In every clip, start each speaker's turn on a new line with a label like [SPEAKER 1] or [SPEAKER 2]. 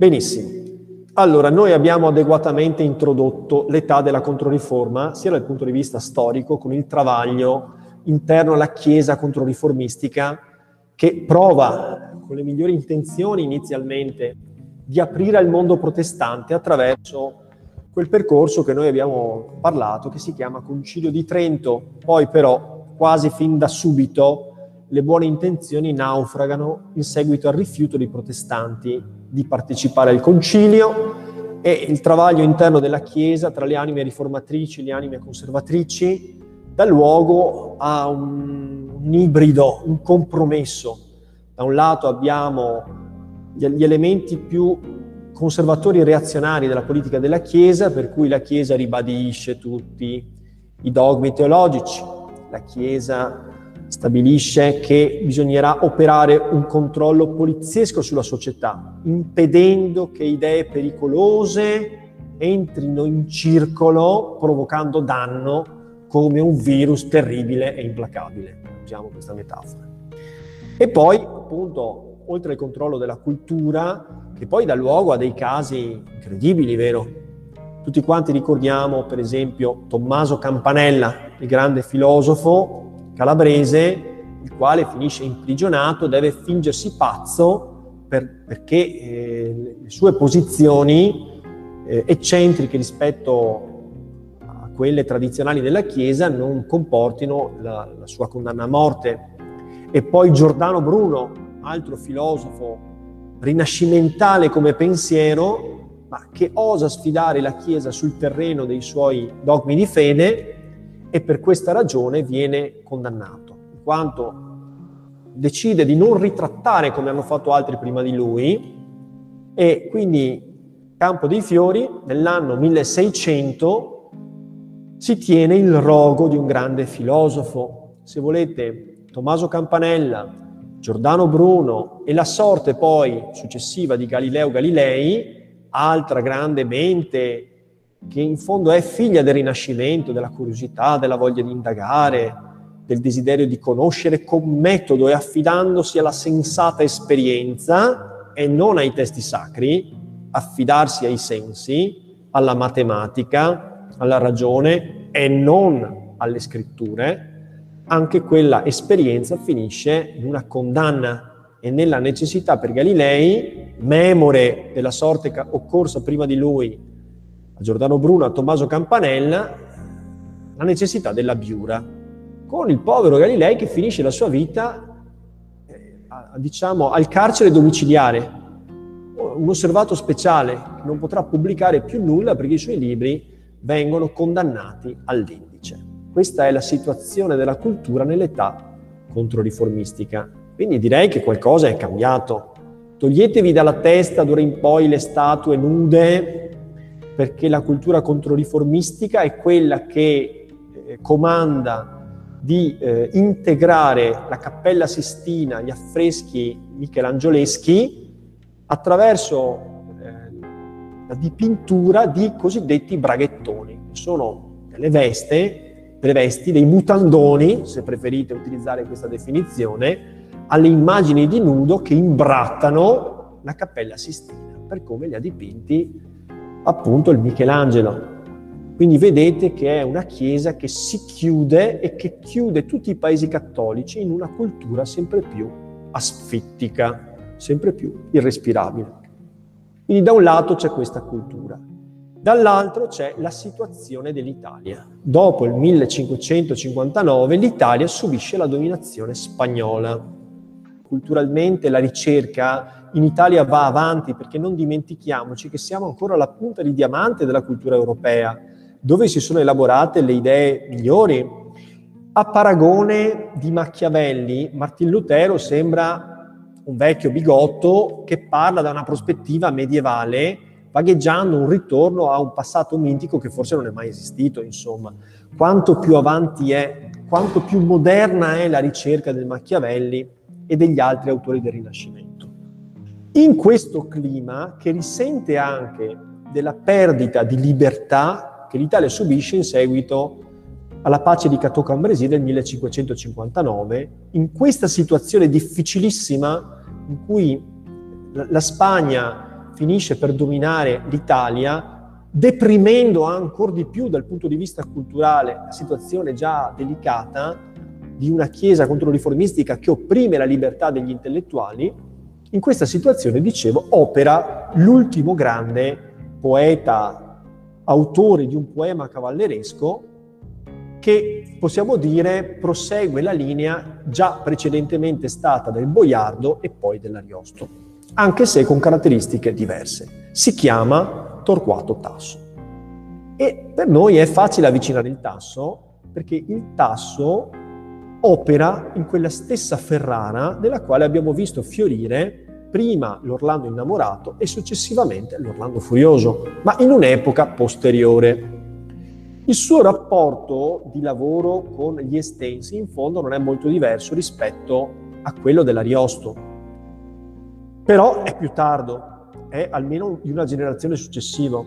[SPEAKER 1] Benissimo. Allora, noi abbiamo adeguatamente introdotto l'età della controriforma, sia dal punto di vista storico, con il travaglio interno alla Chiesa controriformistica, che prova, con le migliori intenzioni inizialmente, di aprire al mondo protestante attraverso quel percorso che noi abbiamo parlato, che si chiama Concilio di Trento. Poi però, quasi fin da subito, le buone intenzioni naufragano in seguito al rifiuto dei protestanti di partecipare al concilio e il travaglio interno della Chiesa tra le anime riformatrici e le anime conservatrici dà luogo a un, un ibrido, un compromesso. Da un lato abbiamo gli elementi più conservatori e reazionari della politica della Chiesa, per cui la Chiesa ribadisce tutti i dogmi teologici, la Chiesa stabilisce che bisognerà operare un controllo poliziesco sulla società, impedendo che idee pericolose entrino in circolo provocando danno come un virus terribile e implacabile. Usiamo questa metafora. E poi, appunto, oltre al controllo della cultura, che poi dà luogo a dei casi incredibili, vero? Tutti quanti ricordiamo, per esempio, Tommaso Campanella, il grande filosofo calabrese, il quale finisce imprigionato, deve fingersi pazzo per, perché eh, le sue posizioni eh, eccentriche rispetto a quelle tradizionali della Chiesa non comportino la, la sua condanna a morte. E poi Giordano Bruno, altro filosofo rinascimentale come pensiero, ma che osa sfidare la Chiesa sul terreno dei suoi dogmi di fede e per questa ragione viene condannato, in quanto decide di non ritrattare come hanno fatto altri prima di lui e quindi Campo dei Fiori nell'anno 1600 si tiene il rogo di un grande filosofo. Se volete, Tommaso Campanella, Giordano Bruno e la sorte poi successiva di Galileo Galilei, altra grande mente che in fondo è figlia del rinascimento, della curiosità, della voglia di indagare, del desiderio di conoscere con metodo e affidandosi alla sensata esperienza e non ai testi sacri, affidarsi ai sensi, alla matematica, alla ragione e non alle scritture, anche quella esperienza finisce in una condanna e nella necessità per Galilei, memore della sorte occorsa prima di lui a Giordano Bruno, a Tommaso Campanella, la necessità della biura, con il povero Galilei che finisce la sua vita, eh, diciamo, al carcere domiciliare, un osservato speciale che non potrà pubblicare più nulla perché i suoi libri vengono condannati all'indice. Questa è la situazione della cultura nell'età controriformistica. Quindi direi che qualcosa è cambiato. Toglietevi dalla testa d'ora in poi le statue nude perché la cultura controriformistica è quella che eh, comanda di eh, integrare la Cappella Sistina, gli affreschi michelangioleschi, attraverso eh, la dipintura di cosiddetti braghettoni, che sono delle veste, delle vesti, dei mutandoni, se preferite utilizzare questa definizione, alle immagini di nudo che imbrattano la Cappella Sistina, per come li ha dipinti appunto il Michelangelo. Quindi vedete che è una chiesa che si chiude e che chiude tutti i paesi cattolici in una cultura sempre più asfittica, sempre più irrespirabile. Quindi da un lato c'è questa cultura, dall'altro c'è la situazione dell'Italia. Dopo il 1559 l'Italia subisce la dominazione spagnola. Culturalmente la ricerca in Italia va avanti perché non dimentichiamoci che siamo ancora alla punta di diamante della cultura europea, dove si sono elaborate le idee migliori. A paragone di Machiavelli, Martin Lutero sembra un vecchio bigotto che parla da una prospettiva medievale, vagheggiando un ritorno a un passato mitico che forse non è mai esistito, insomma. Quanto più avanti è, quanto più moderna è la ricerca del Machiavelli e degli altri autori del Rinascimento. In questo clima, che risente anche della perdita di libertà che l'Italia subisce in seguito alla pace di Cateau Cambrésis del 1559, in questa situazione difficilissima in cui la Spagna finisce per dominare l'Italia, deprimendo ancora di più dal punto di vista culturale la situazione già delicata di una Chiesa controriformistica che opprime la libertà degli intellettuali, in questa situazione, dicevo, opera l'ultimo grande poeta, autore di un poema cavalleresco, che possiamo dire prosegue la linea già precedentemente stata del Boiardo e poi dell'Ariosto, anche se con caratteristiche diverse. Si chiama Torquato Tasso. E per noi è facile avvicinare il tasso perché il tasso opera in quella stessa Ferrara della quale abbiamo visto fiorire prima l'Orlando innamorato e successivamente l'Orlando furioso, ma in un'epoca posteriore. Il suo rapporto di lavoro con gli estensi in fondo non è molto diverso rispetto a quello dell'Ariosto, però è più tardo, è almeno di una generazione successiva.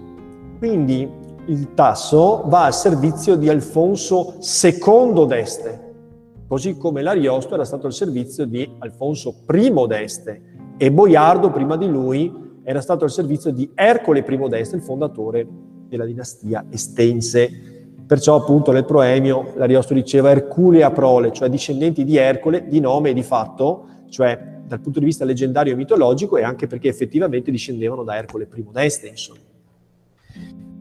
[SPEAKER 1] Quindi il Tasso va al servizio di Alfonso II d'Este, così come l'Ariosto era stato al servizio di Alfonso I d'Este e Boiardo prima di lui era stato al servizio di Ercole I d'Este, il fondatore della dinastia estense. Perciò appunto nel proemio l'Ariosto diceva Erculea prole, cioè discendenti di Ercole, di nome e di fatto, cioè dal punto di vista leggendario e mitologico e anche perché effettivamente discendevano da Ercole I d'Este, insomma.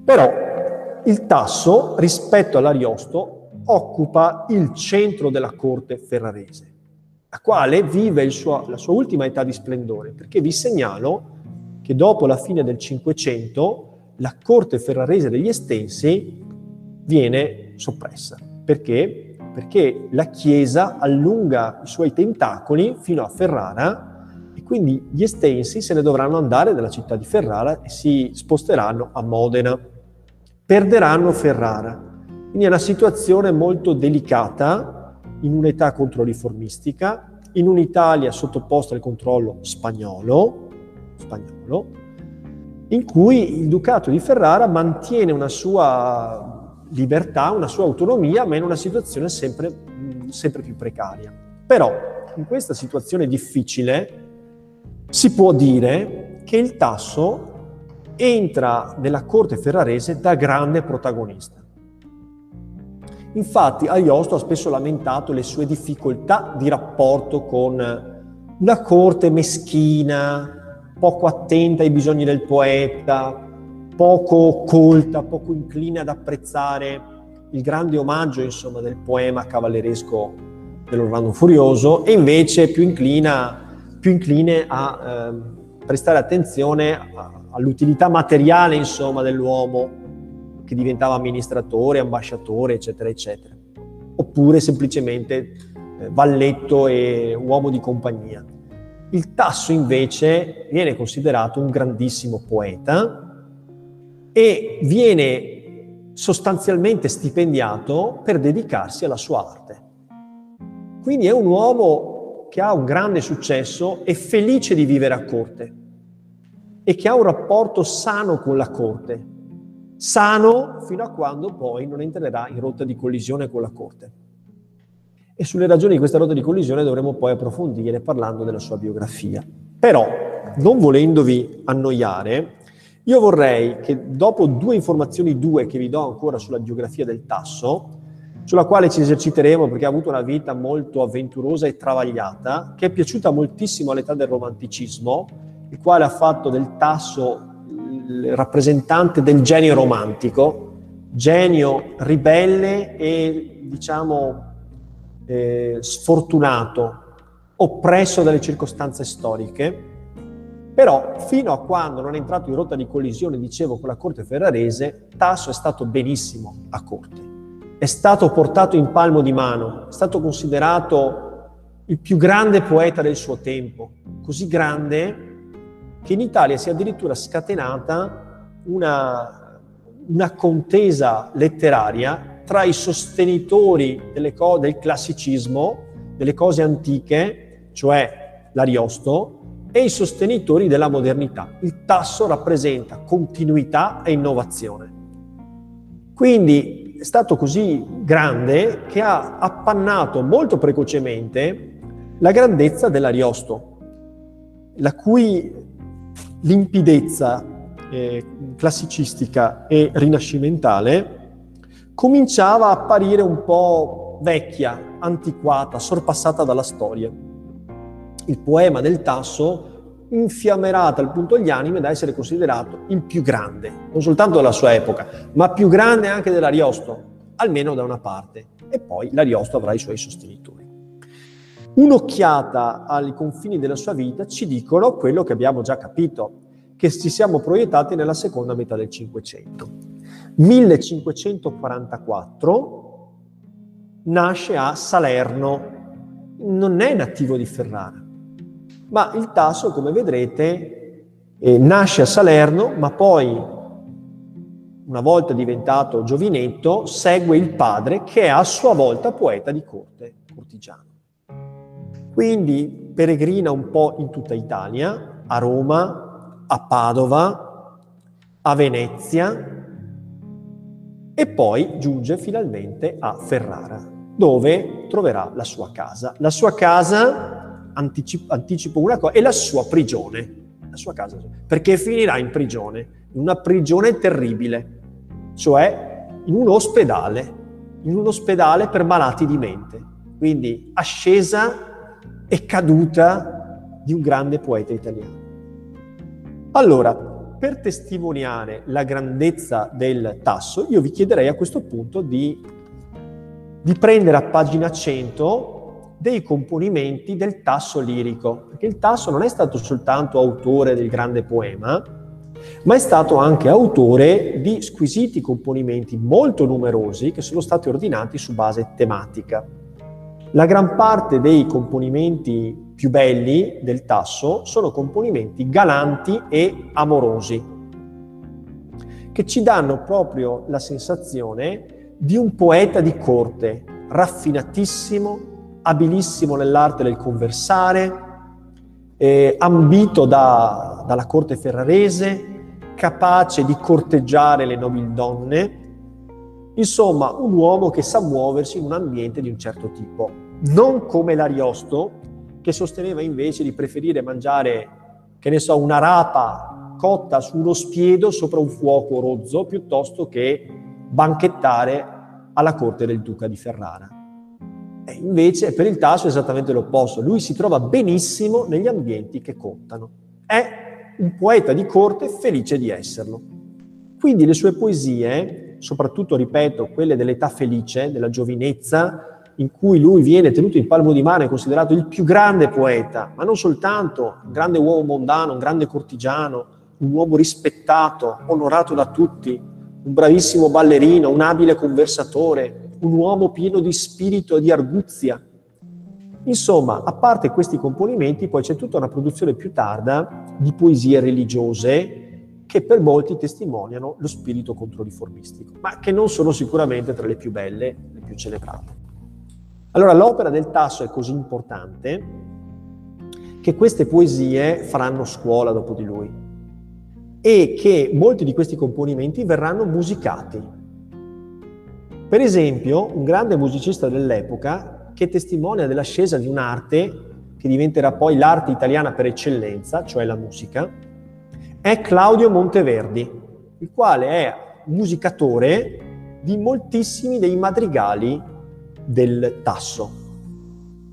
[SPEAKER 1] Però il Tasso, rispetto all'Ariosto, occupa il centro della corte ferrarese, la quale vive suo, la sua ultima età di splendore, perché vi segnalo che dopo la fine del Cinquecento la corte ferrarese degli Estensi viene soppressa. Perché? Perché la Chiesa allunga i suoi tentacoli fino a Ferrara e quindi gli Estensi se ne dovranno andare dalla città di Ferrara e si sposteranno a Modena. Perderanno Ferrara quindi è una situazione molto delicata in un'età controriformistica, in un'Italia sottoposta al controllo spagnolo, spagnolo, in cui il Ducato di Ferrara mantiene una sua libertà, una sua autonomia, ma in una situazione sempre, sempre più precaria. Però in questa situazione difficile si può dire che il Tasso entra nella corte ferrarese da grande protagonista. Infatti Ariosto ha spesso lamentato le sue difficoltà di rapporto con una corte meschina, poco attenta ai bisogni del poeta, poco colta, poco incline ad apprezzare il grande omaggio insomma, del poema cavalleresco dell'Orlando Furioso e invece più, inclina, più incline a eh, prestare attenzione all'utilità materiale insomma, dell'uomo che diventava amministratore, ambasciatore, eccetera, eccetera. Oppure semplicemente eh, valletto e uomo di compagnia. Il Tasso invece viene considerato un grandissimo poeta e viene sostanzialmente stipendiato per dedicarsi alla sua arte. Quindi è un uomo che ha un grande successo e felice di vivere a corte e che ha un rapporto sano con la corte, sano fino a quando poi non entrerà in rotta di collisione con la Corte. E sulle ragioni di questa rotta di collisione dovremo poi approfondire parlando della sua biografia. Però, non volendovi annoiare, io vorrei che dopo due informazioni, due che vi do ancora sulla biografia del Tasso, sulla quale ci eserciteremo perché ha avuto una vita molto avventurosa e travagliata, che è piaciuta moltissimo all'età del romanticismo, il quale ha fatto del Tasso rappresentante del genio romantico, genio ribelle e diciamo eh, sfortunato, oppresso dalle circostanze storiche, però fino a quando non è entrato in rotta di collisione, dicevo, con la corte ferrarese, Tasso è stato benissimo a corte. È stato portato in palmo di mano, è stato considerato il più grande poeta del suo tempo, così grande che in Italia si è addirittura scatenata una, una contesa letteraria tra i sostenitori co- del classicismo, delle cose antiche, cioè l'Ariosto, e i sostenitori della modernità. Il tasso rappresenta continuità e innovazione. Quindi è stato così grande che ha appannato molto precocemente la grandezza dell'Ariosto, la cui limpidezza eh, classicistica e rinascimentale cominciava a apparire un po' vecchia, antiquata, sorpassata dalla storia. Il poema del Tasso infiammerà tal punto gli animi da essere considerato il più grande, non soltanto della sua epoca, ma più grande anche dell'Ariosto, almeno da una parte. E poi l'Ariosto avrà i suoi sostenitori. Un'occhiata ai confini della sua vita ci dicono quello che abbiamo già capito, che ci siamo proiettati nella seconda metà del Cinquecento. 1544 nasce a Salerno, non è nativo di Ferrara, ma il Tasso, come vedrete, eh, nasce a Salerno, ma poi, una volta diventato giovinetto, segue il padre che è a sua volta poeta di corte, cortigiano. Quindi peregrina un po' in tutta Italia, a Roma, a Padova, a Venezia e poi giunge finalmente a Ferrara, dove troverà la sua casa. La sua casa, anticipo, anticipo una cosa, è la sua prigione, la sua casa, perché finirà in prigione, in una prigione terribile, cioè in un ospedale, in un ospedale per malati di mente. Quindi ascesa e caduta di un grande poeta italiano. Allora, per testimoniare la grandezza del tasso, io vi chiederei a questo punto di, di prendere a pagina 100 dei componimenti del tasso lirico, perché il tasso non è stato soltanto autore del grande poema, ma è stato anche autore di squisiti componimenti molto numerosi che sono stati ordinati su base tematica. La gran parte dei componimenti più belli del Tasso sono componimenti galanti e amorosi, che ci danno proprio la sensazione di un poeta di corte, raffinatissimo, abilissimo nell'arte del conversare, eh, ambito da, dalla corte ferrarese, capace di corteggiare le nobili donne, insomma un uomo che sa muoversi in un ambiente di un certo tipo, non come l'Ariosto, che sosteneva invece di preferire mangiare, che ne so, una rapa cotta su uno spiedo sopra un fuoco rozzo piuttosto che banchettare alla corte del duca di Ferrara. E invece per il Tasso è esattamente l'opposto, lui si trova benissimo negli ambienti che contano. È un poeta di corte felice di esserlo. Quindi le sue poesie, soprattutto, ripeto, quelle dell'età felice, della giovinezza, in cui lui viene tenuto in palmo di mano e considerato il più grande poeta, ma non soltanto un grande uomo mondano, un grande cortigiano, un uomo rispettato, onorato da tutti, un bravissimo ballerino, un abile conversatore, un uomo pieno di spirito e di arguzia. Insomma, a parte questi componimenti, poi c'è tutta una produzione più tarda di poesie religiose che per molti testimoniano lo spirito controriformistico, ma che non sono sicuramente tra le più belle, le più celebrate. Allora l'opera del Tasso è così importante che queste poesie faranno scuola dopo di lui e che molti di questi componimenti verranno musicati. Per esempio, un grande musicista dell'epoca che testimonia dell'ascesa di un'arte che diventerà poi l'arte italiana per eccellenza, cioè la musica, è Claudio Monteverdi, il quale è musicatore di moltissimi dei madrigali del tasso.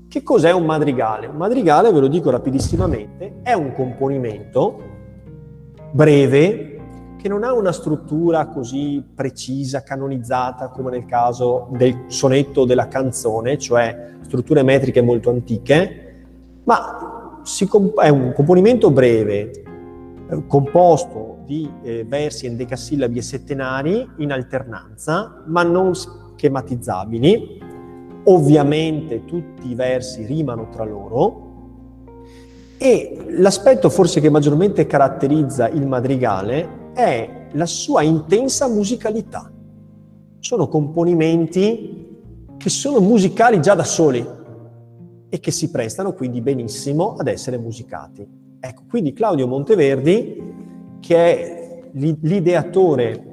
[SPEAKER 1] Che cos'è un madrigale? Un madrigale, ve lo dico rapidissimamente, è un componimento breve che non ha una struttura così precisa, canonizzata come nel caso del sonetto o della canzone, cioè strutture metriche molto antiche, ma comp- è un componimento breve, eh, composto di eh, versi endecasillabi e settenari in alternanza, ma non schematizzabili, Ovviamente tutti i versi rimano tra loro e l'aspetto forse che maggiormente caratterizza il madrigale è la sua intensa musicalità. Sono componimenti che sono musicali già da soli e che si prestano quindi benissimo ad essere musicati. Ecco, quindi Claudio Monteverdi, che è l'ideatore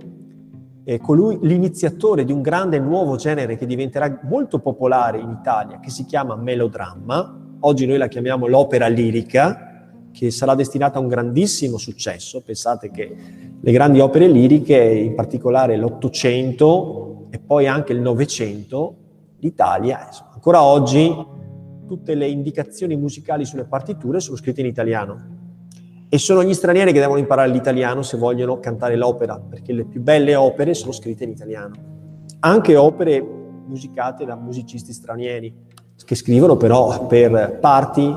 [SPEAKER 1] eh, colui, l'iniziatore di un grande nuovo genere che diventerà molto popolare in Italia, che si chiama melodramma. Oggi noi la chiamiamo l'opera lirica, che sarà destinata a un grandissimo successo. Pensate che le grandi opere liriche, in particolare l'Ottocento e poi anche il Novecento, l'Italia, ancora oggi tutte le indicazioni musicali sulle partiture sono scritte in italiano. E sono gli stranieri che devono imparare l'italiano se vogliono cantare l'opera, perché le più belle opere sono scritte in italiano. Anche opere musicate da musicisti stranieri, che scrivono però per parti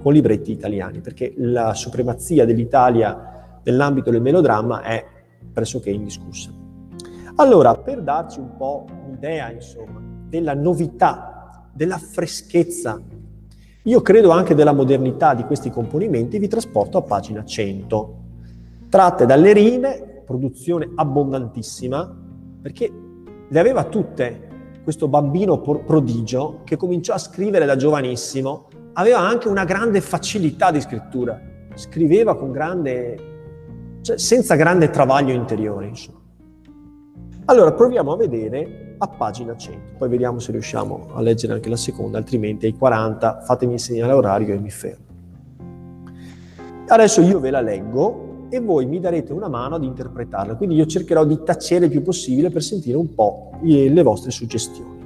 [SPEAKER 1] con libretti italiani, perché la supremazia dell'Italia nell'ambito del melodramma è pressoché indiscussa. Allora, per darci un po' un'idea, insomma, della novità, della freschezza io credo anche della modernità di questi componimenti, vi trasporto a pagina 100. Tratte dalle rime, produzione abbondantissima, perché le aveva tutte questo bambino prodigio che cominciò a scrivere da giovanissimo, aveva anche una grande facilità di scrittura, scriveva con grande, cioè senza grande travaglio interiore. Insomma. Allora proviamo a vedere a pagina 100. Poi vediamo se riusciamo a leggere anche la seconda, altrimenti ai 40 fatemi segnare l'orario e mi fermo. Adesso io ve la leggo e voi mi darete una mano ad interpretarla, quindi io cercherò di tacere il più possibile per sentire un po' le vostre suggestioni.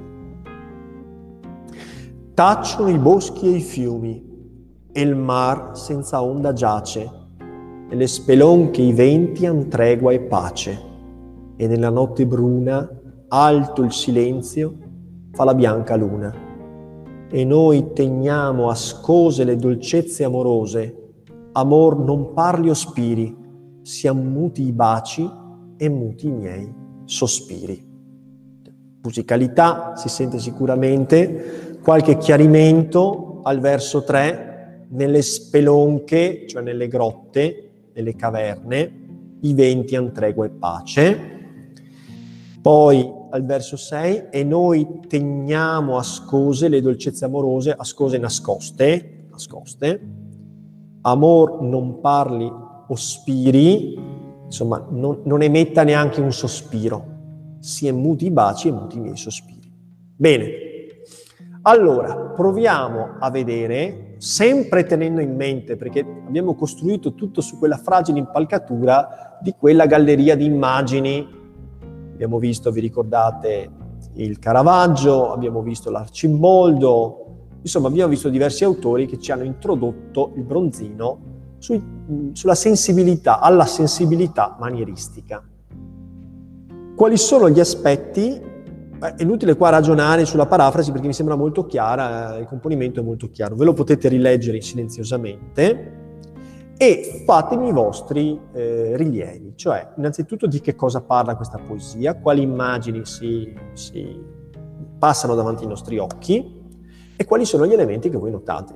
[SPEAKER 1] Tacciono i boschi e i fiumi, e il mar senza onda giace, e le spelonche i venti han tregua e pace, e nella notte bruna alto il silenzio, fa la bianca luna. E noi teniamo ascose le dolcezze amorose, amor non parli o spiri, siamo muti i baci e muti i miei sospiri. Musicalità, si sente sicuramente, qualche chiarimento al verso 3, nelle spelonche, cioè nelle grotte, nelle caverne, i venti han tregua e pace. Poi al verso 6, e noi teniamo ascose le dolcezze amorose, ascose nascoste, nascoste. Amor non parli o spiri, insomma, non, non emetta neanche un sospiro. Si è muti i baci e muti i miei sospiri. Bene, allora proviamo a vedere, sempre tenendo in mente, perché abbiamo costruito tutto su quella fragile impalcatura di quella galleria di immagini Abbiamo visto, vi ricordate, il Caravaggio, abbiamo visto l'Arcimboldo, insomma abbiamo visto diversi autori che ci hanno introdotto il bronzino sui, sulla sensibilità, alla sensibilità manieristica. Quali sono gli aspetti? Eh, è inutile qua ragionare sulla parafrasi perché mi sembra molto chiara, eh, il componimento è molto chiaro, ve lo potete rileggere silenziosamente e fatemi i vostri eh, rilievi, cioè innanzitutto di che cosa parla questa poesia, quali immagini si, si, passano davanti ai nostri occhi e quali sono gli elementi che voi notate.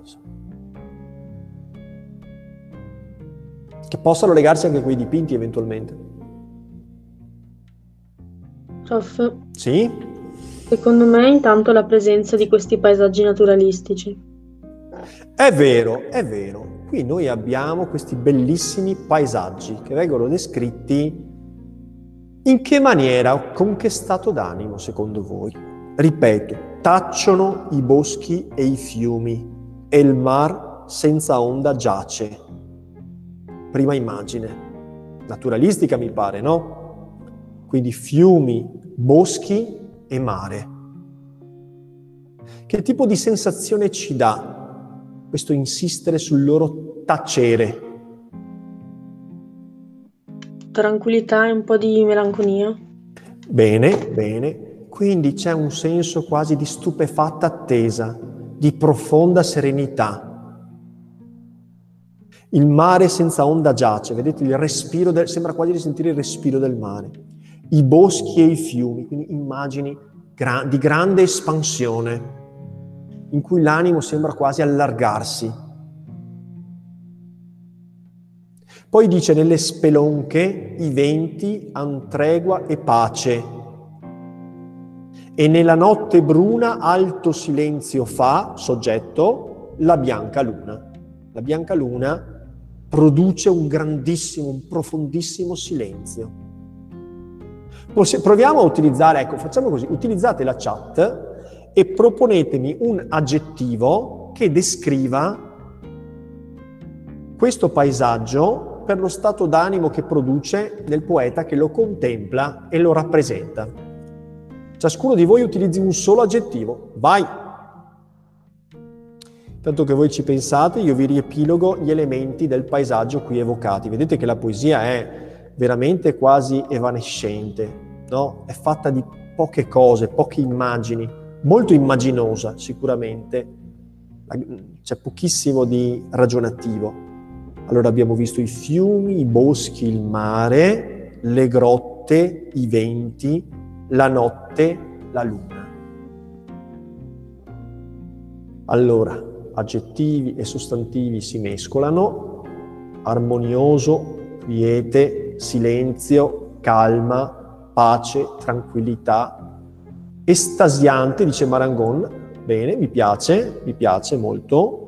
[SPEAKER 1] Che possano legarsi anche a quei dipinti eventualmente.
[SPEAKER 2] Prof.
[SPEAKER 1] Sì?
[SPEAKER 2] Secondo me intanto la presenza di questi paesaggi naturalistici.
[SPEAKER 1] È vero, è vero qui noi abbiamo questi bellissimi paesaggi che vengono descritti in che maniera, con che stato d'animo secondo voi? Ripeto, tacciono i boschi e i fiumi e il mar senza onda giace. Prima immagine, naturalistica mi pare, no? Quindi fiumi, boschi e mare. Che tipo di sensazione ci dà questo insistere sul loro tacere.
[SPEAKER 2] Tranquillità e un po' di melanconia.
[SPEAKER 1] Bene, bene. Quindi c'è un senso quasi di stupefatta attesa, di profonda serenità. Il mare senza onda giace, vedete il respiro, del, sembra quasi di sentire il respiro del mare. I boschi e i fiumi, quindi immagini gra- di grande espansione in cui l'animo sembra quasi allargarsi. Poi dice nelle spelonche i venti han tregua e pace e nella notte bruna alto silenzio fa, soggetto, la bianca luna. La bianca luna produce un grandissimo, un profondissimo silenzio. Proviamo a utilizzare, ecco, facciamo così, utilizzate la chat e proponetemi un aggettivo che descriva questo paesaggio per lo stato d'animo che produce nel poeta che lo contempla e lo rappresenta. Ciascuno di voi utilizzi un solo aggettivo. Vai! Tanto che voi ci pensate, io vi riepilogo gli elementi del paesaggio qui evocati. Vedete che la poesia è veramente quasi evanescente, no? È fatta di poche cose, poche immagini, molto immaginosa sicuramente, c'è pochissimo di ragionativo. Allora abbiamo visto i fiumi, i boschi, il mare, le grotte, i venti, la notte, la luna. Allora, aggettivi e sostantivi si mescolano, armonioso, quiete, silenzio, calma, pace, tranquillità, estasiante, dice Marangon, bene, mi piace, mi piace molto,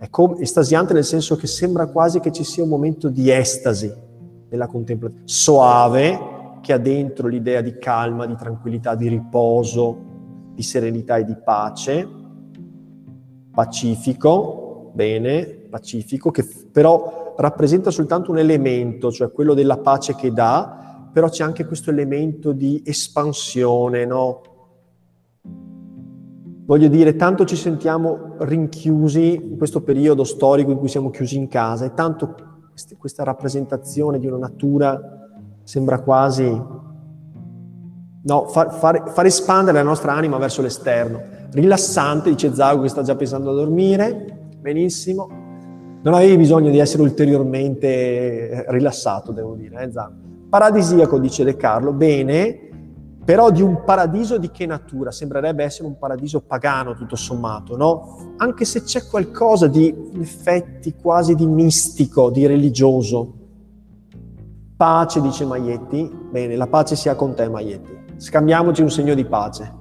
[SPEAKER 1] è estasiante nel senso che sembra quasi che ci sia un momento di estasi nella contemplazione, soave, che ha dentro l'idea di calma, di tranquillità, di riposo, di serenità e di pace, pacifico, bene, pacifico, che però rappresenta soltanto un elemento, cioè quello della pace che dà, però c'è anche questo elemento di espansione, no? Voglio dire, tanto ci sentiamo rinchiusi in questo periodo storico in cui siamo chiusi in casa e tanto questa rappresentazione di una natura sembra quasi no, far, far, far espandere la nostra anima verso l'esterno rilassante, dice Zago che sta già pensando a dormire, benissimo. Non avevi bisogno di essere ulteriormente rilassato, devo dire, eh, Zago. Paradisiaco, dice De Carlo, bene, però di un paradiso di che natura? Sembrerebbe essere un paradiso pagano, tutto sommato, no? Anche se c'è qualcosa di effetti quasi di mistico, di religioso. Pace, dice Maietti. Bene, la pace sia con te, Maietti. Scambiamoci un segno di pace.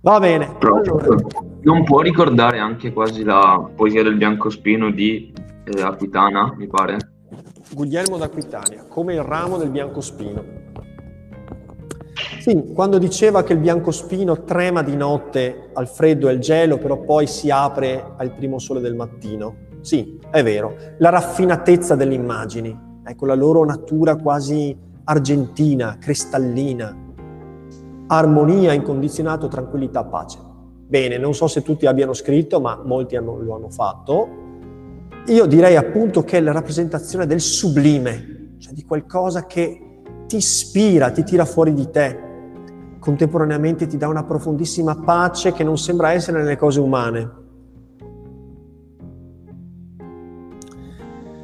[SPEAKER 1] Va bene.
[SPEAKER 3] Allora. Non può ricordare anche quasi la poesia del Biancospino di eh, Aquitana, mi pare?
[SPEAKER 1] Guglielmo d'Aquitania, come il ramo del biancospino. Sì, quando diceva che il biancospino trema di notte al freddo e al gelo, però poi si apre al primo sole del mattino. Sì, è vero. La raffinatezza delle immagini, ecco la loro natura quasi argentina, cristallina, armonia, incondizionato, tranquillità, pace. Bene, non so se tutti abbiano scritto, ma molti hanno, lo hanno fatto. Io direi appunto che è la rappresentazione del sublime, cioè di qualcosa che ti ispira, ti tira fuori di te, contemporaneamente ti dà una profondissima pace che non sembra essere nelle cose umane.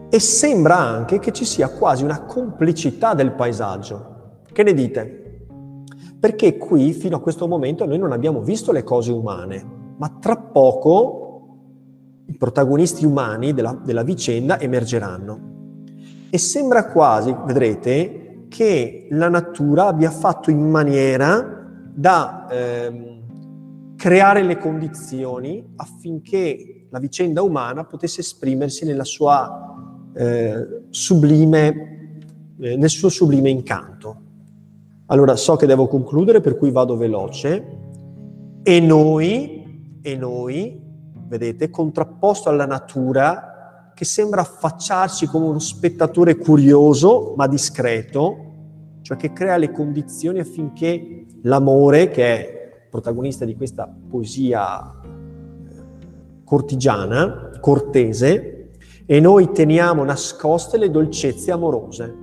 [SPEAKER 1] E sembra anche che ci sia quasi una complicità del paesaggio. Che ne dite? perché qui fino a questo momento noi non abbiamo visto le cose umane, ma tra poco i protagonisti umani della, della vicenda emergeranno. E sembra quasi, vedrete, che la natura abbia fatto in maniera da eh, creare le condizioni affinché la vicenda umana potesse esprimersi nella sua, eh, sublime, eh, nel suo sublime incanto. Allora so che devo concludere, per cui vado veloce. E noi, e noi, vedete, contrapposto alla natura, che sembra affacciarci come uno spettatore curioso ma discreto, cioè che crea le condizioni affinché l'amore, che è protagonista di questa poesia eh, cortigiana, cortese, e noi teniamo nascoste le dolcezze amorose.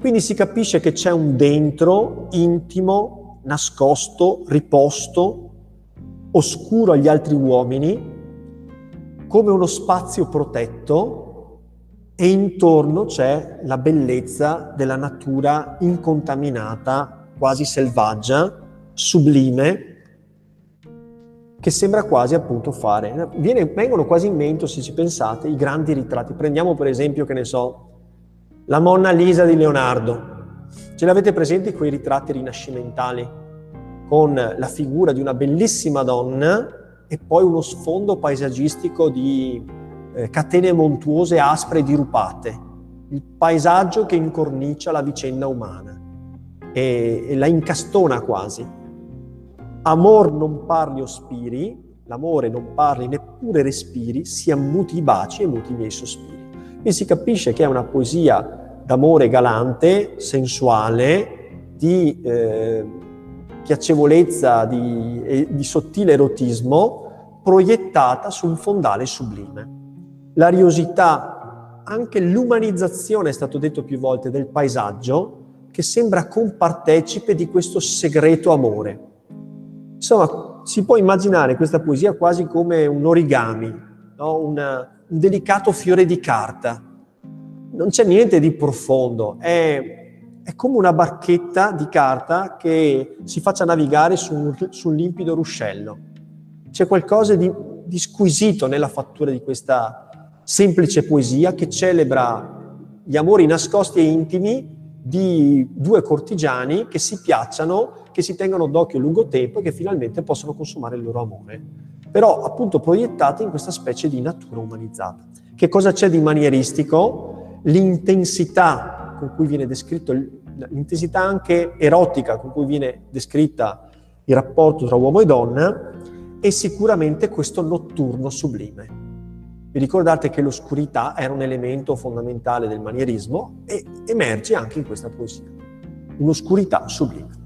[SPEAKER 1] Quindi si capisce che c'è un dentro intimo, nascosto, riposto, oscuro agli altri uomini, come uno spazio protetto e intorno c'è la bellezza della natura incontaminata, quasi selvaggia, sublime, che sembra quasi appunto fare. Viene, vengono quasi in mente, se ci pensate, i grandi ritratti. Prendiamo per esempio, che ne so, la Monna Lisa di Leonardo. Ce l'avete presenti quei ritratti rinascimentali con la figura di una bellissima donna e poi uno sfondo paesaggistico di eh, catene montuose aspre e dirupate, il paesaggio che incornicia la vicenda umana e, e la incastona quasi. Amor non parli o spiri, l'amore non parli neppure respiri, sia muti i baci e muti i miei sospiri. Quindi si capisce che è una poesia d'amore galante, sensuale, di eh, piacevolezza, di, di sottile erotismo, proiettata su un fondale sublime. L'ariosità, anche l'umanizzazione, è stato detto più volte, del paesaggio, che sembra compartecipe di questo segreto amore. Insomma, si può immaginare questa poesia quasi come un origami, no? Una, un delicato fiore di carta. Non c'è niente di profondo, è, è come una barchetta di carta che si faccia navigare su un, su un limpido ruscello. C'è qualcosa di, di squisito nella fattura di questa semplice poesia che celebra gli amori nascosti e intimi di due cortigiani che si piacciono, che si tengono d'occhio lungo tempo e che finalmente possono consumare il loro amore. Però appunto proiettati in questa specie di natura umanizzata. Che cosa c'è di manieristico? L'intensità con cui viene descritto, l'intensità anche erotica con cui viene descritta il rapporto tra uomo e donna e sicuramente questo notturno sublime. Vi ricordate che l'oscurità era un elemento fondamentale del manierismo e emerge anche in questa poesia. Un'oscurità sublime.